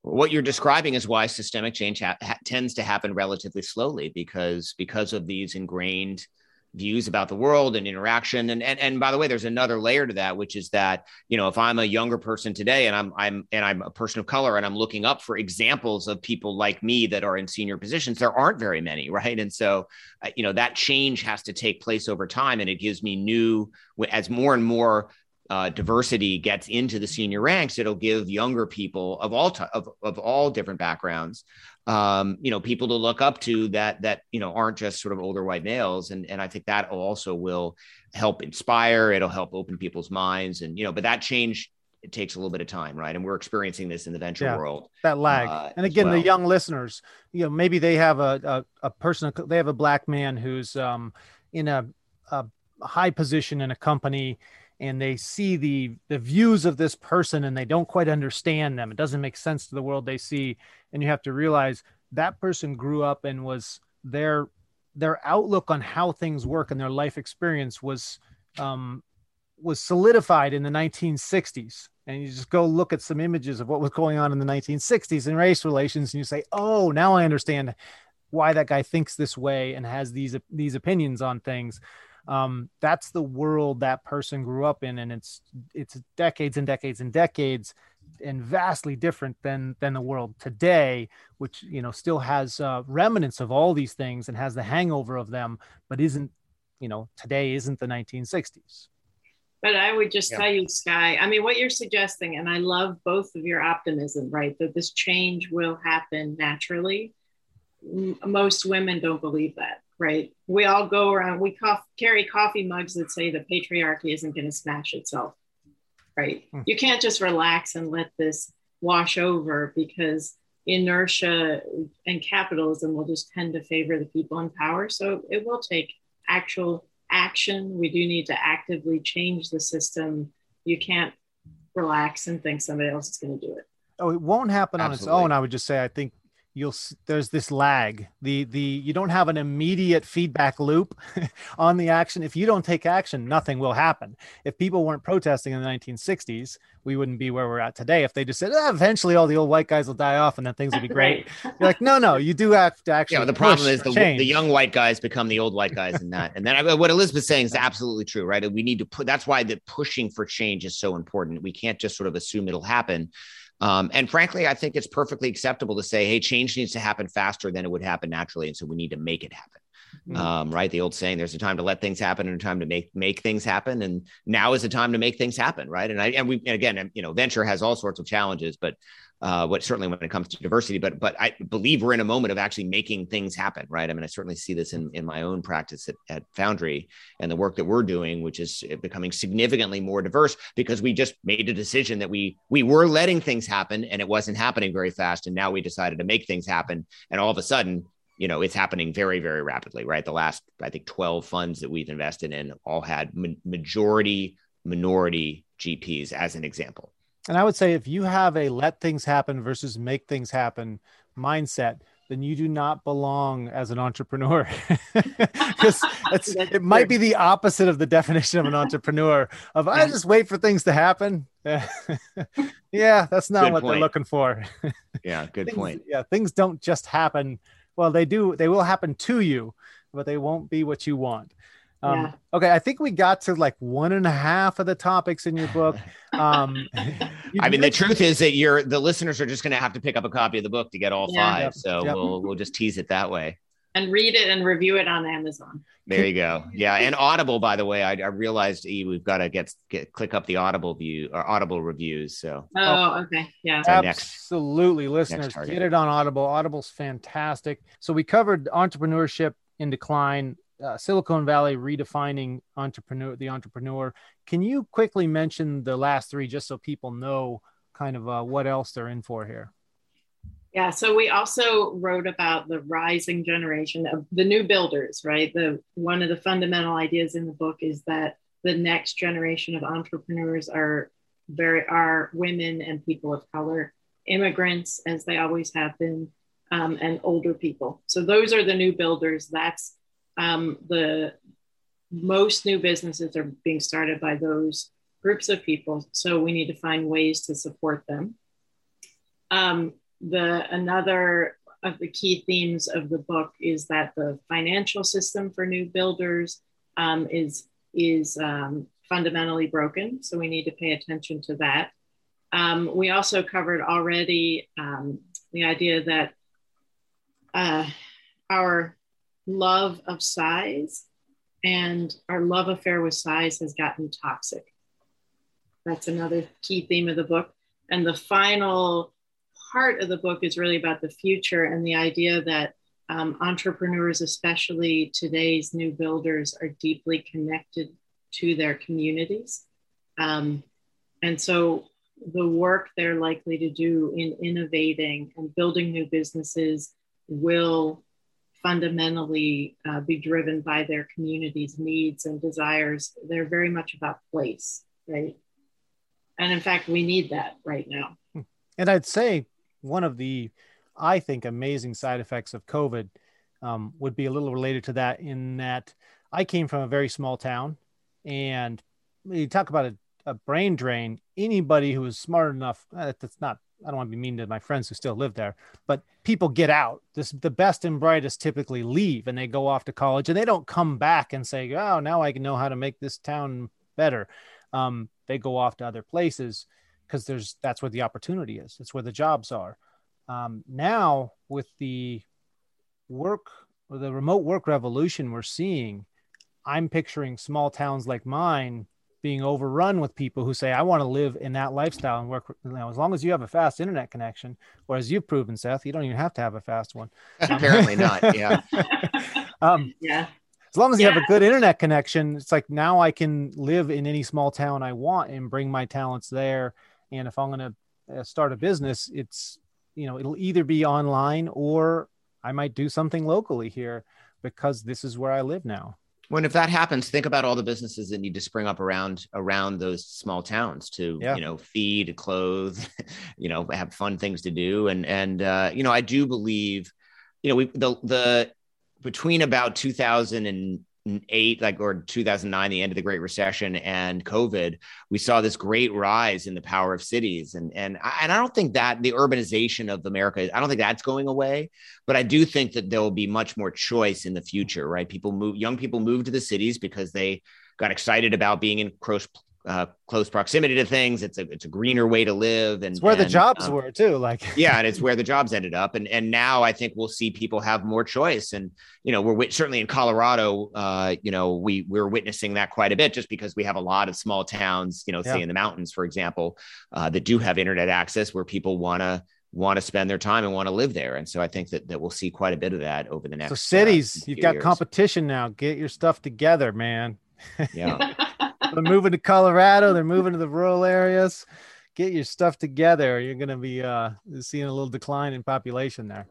C: What you're describing is why systemic change ha- ha- tends to happen relatively slowly because because of these ingrained views about the world and interaction and, and and by the way there's another layer to that which is that you know if i'm a younger person today and i'm i'm and i'm a person of color and i'm looking up for examples of people like me that are in senior positions there aren't very many right and so uh, you know that change has to take place over time and it gives me new as more and more uh, diversity gets into the senior ranks, it'll give younger people of all t- of, of all different backgrounds, um, you know, people to look up to that that you know aren't just sort of older white males, and and I think that also will help inspire. It'll help open people's minds, and you know, but that change it takes a little bit of time, right? And we're experiencing this in the venture yeah, world.
A: That lag. Uh, and again, well. the young listeners, you know, maybe they have a, a, a person, they have a black man who's um, in a, a high position in a company and they see the the views of this person and they don't quite understand them. It doesn't make sense to the world they see. And you have to realize that person grew up and was their their outlook on how things work and their life experience was um, was solidified in the 1960s and you just go look at some images of what was going on in the 1960s in race relations and you say oh now i understand why that guy thinks this way and has these these opinions on things um, that's the world that person grew up in and it's it's decades and decades and decades and vastly different than than the world today which you know still has uh, remnants of all these things and has the hangover of them but isn't you know today isn't the 1960s
B: but i would just yeah. tell you sky i mean what you're suggesting and i love both of your optimism right that this change will happen naturally most women don't believe that right? We all go around, we cough, carry coffee mugs that say the patriarchy isn't going to smash itself, right? Hmm. You can't just relax and let this wash over because inertia and capitalism will just tend to favor the people in power. So it will take actual action. We do need to actively change the system. You can't relax and think somebody else is going to do it.
A: Oh, it won't happen on
C: Absolutely.
A: its own. I would just say I think you'll there's this lag. The the you don't have an immediate feedback loop on the action. If you don't take action, nothing will happen. If people weren't protesting in the 1960s, we wouldn't be where we're at today. If they just said, "Ah, eventually all the old white guys will die off and then things will be great.
B: Right.
A: You're like, no, no, you do have to actually.
C: Yeah, the problem is the,
A: change.
C: the young white guys become the old white guys in that. And then I, what Elizabeth's saying is absolutely true, right? We need to put that's why the pushing for change is so important. We can't just sort of assume it'll happen. Um, and frankly, I think it's perfectly acceptable to say, hey, change needs to happen faster than it would happen naturally. And so we need to make it happen.
A: Mhm.
C: Um, right. The old saying, there's a time to let things happen and a time to make make things happen. And now is the time to make things happen. Right. And I and we and again, you know, venture has all sorts of challenges, but uh, what certainly when it comes to diversity, but but I believe we're in a moment of actually making things happen, right? I mean, I certainly see this in in my own practice at, at Foundry and the work that we're doing, which is becoming significantly more diverse because we just made a decision that we we were letting things happen and it wasn't happening very fast, and now we decided to make things happen, and all of a sudden. You know, it's happening very, very rapidly, right? The last, I think, 12 funds that we've invested in all had ma- majority minority GPs as an example.
A: And I would say if you have a let things happen versus make things happen mindset, then you do not belong as an entrepreneur. Because it might be the opposite of the definition of an entrepreneur of I just wait for things to happen. yeah, that's not
C: Good
A: what they're looking for.
C: Yeah, good
A: Things-
C: point.
A: Yeah, things don't just happen. Well, they do, they will happen to you, but they won't be what you want. Um,
B: Yeah.
A: Okay, I think we got to like one and a half of the topics in your book. Um,
C: I mean, the truth is that you're the listeners are just going to have to pick up a copy of the book to get all
B: Yeah.
C: five.
A: Yep.
C: So
A: Yep.
C: we'll we'll just tease it that way.
B: And read it and review it on Amazon.
C: There you go. Yeah, and Audible, by the way, I, I realized E, we've got to get get click up the Audible view or Audible reviews. So
B: Oh, okay. Yeah.
C: our next-
A: Absolutely, listeners,
C: target.
A: get it on Audible. Audible's fantastic. So we covered entrepreneurship in decline, uh, Silicon Valley redefining entrepreneur, the entrepreneur. Can you quickly mention the last three, just so people know kind of uh, what else they're in for here?
B: Yeah, so we also wrote about the rising generation of the new builders, right? The one of the fundamental ideas in the book is that the next generation of entrepreneurs are very are women and people of color, immigrants as they always have been, um, and older people. So those are the new builders. That's um, the most new businesses are being started by those groups of people. So we need to find ways to support them. Um, the another of the key themes of the book is that the financial system for new builders um, is is um, fundamentally broken. So we need to pay attention to that. Um, we also covered already um, the idea that uh, our love of size and our love affair with size has gotten toxic. That's another key theme of the book. And the final part of the book is really about the future and the idea that um, entrepreneurs, especially today's new builders, are deeply connected to their communities. Um, and so the work they're likely to do in innovating and building new businesses will fundamentally uh, be driven by their community's needs and desires. They're very much about place, right? And in fact, we need that right now.
A: And I'd say one of the, I think, amazing side effects of COVID um, would be a little related to that. In that, I came from a very small town, and you talk about a, a brain drain. Anybody who is smart enough, uh, that's not. I don't want to be mean to my friends who still live there, but people get out. This the best and brightest typically leave, and they go off to college, and they don't come back and say, "Oh, now I can know how to make this town better." Um, they go off to other places because there's that's where the opportunity is. It's where the jobs are. Um, now with the work or the remote work revolution we're seeing, I'm picturing small towns like mine being overrun with people who say, "I want to live in that lifestyle and work." You know, as long as you have a fast internet connection, or as you've proven, Seth, you don't even have to have a fast one.
C: apparently not. Yeah.
A: Um,
B: yeah.
A: as long as you have a good internet connection, it's like now I can live in any small town I want and bring my talents there. And if I'm going to uh, start a business, it's, you know, it'll either be online or I might do something locally here because this is where I live now.
C: When if that happens, think about all the businesses that need to spring up around around those small towns to
A: Yeah.
C: you know feed, clothe, you know, have fun things to do, and and uh, you know I do believe, you know, we the the between about 2008 like or 2009 the end of the great recession and covid we saw this great rise in the power of cities. And and I, and I don't think that the urbanization of america i don't think that's going away but i do think that there will be much more choice in the future right? People move young people move to the cities because they got excited about being in close uh, close proximity to things it's a it's a greener way to live and
A: It's where the jobs
C: um,
A: were too. Like
C: yeah and it's where the jobs ended up and and now i think we'll see people have more choice and you know we're wit- certainly in colorado uh you know we we're witnessing that quite a bit just because we have a lot of small towns you know say in the mountains for example uh, that do have internet access where people want to want to spend their time and want to live there and so i think that that we'll see quite a bit of that over the next
A: so
C: uh,
A: cities,
C: few
A: you've got
C: years.
A: competition now. Get your stuff together, man.
C: yeah
A: They're moving to Colorado. They're moving to the rural areas. Get your stuff together. You're going to be uh, seeing a little decline in population there.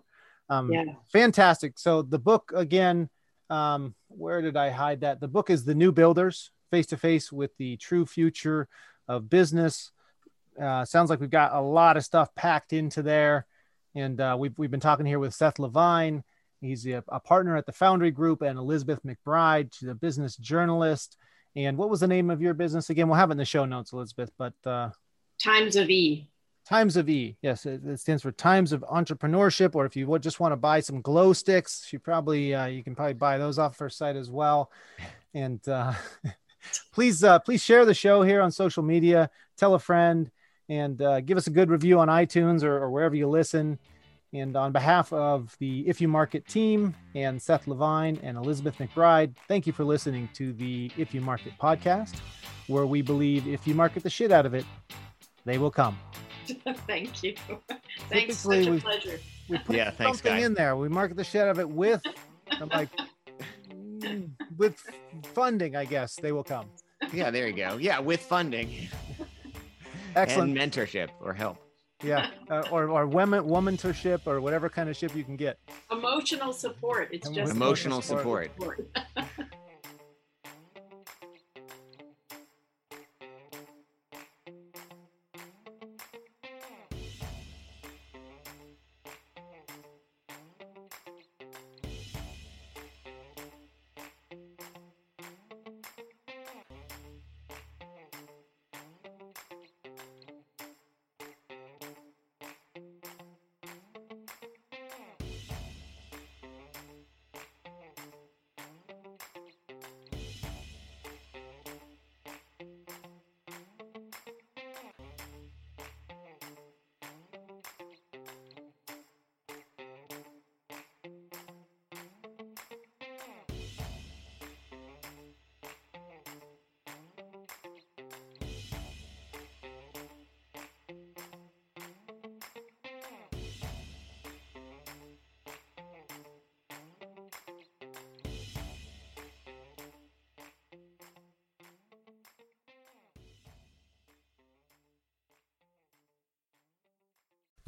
A: Um,
B: yeah.
A: Fantastic. So the book again, um, where did I hide that? The book is The New Builders, face to face with the true future of business. Uh, sounds like we've got a lot of stuff packed into there, and uh, we've we've been talking here with Seth Levine. He's a, a partner at the Foundry Group, and Elizabeth MacBride. She's a business journalist. And what was the name of your business again? We'll have it in the show notes, Elizabeth. But uh,
B: Times of E.
A: Times of E. Yes, it, it stands for Times of Entrepreneurship. Or if you would just want to buy some glow sticks, you probably uh, you can probably buy those off her site as well. And uh, please uh, please share the show here on social media. Tell a friend and uh, give us a good review on iTunes or, or wherever you listen. And on behalf of the If You Market team and Seth Levine and Elizabeth MacBride, thank you for listening to the If You Market podcast, where we believe if you market the shit out of it, they will come.
B: Thank you. Thanks. Such
A: Typically,
B: a
A: we-
B: pleasure.
A: we put
C: Yeah, thanks,
A: something
C: Guy.
A: in there. We market the shit out of it with, I'm like, with funding, I guess they will come.
C: yeah there you go yeah with funding
A: Excellent.
C: and mentorship or help
A: yeah, uh, or or woman womantorship or whatever kind of ship you can get.
B: Emotional support. It's just
C: emotional support
B: support.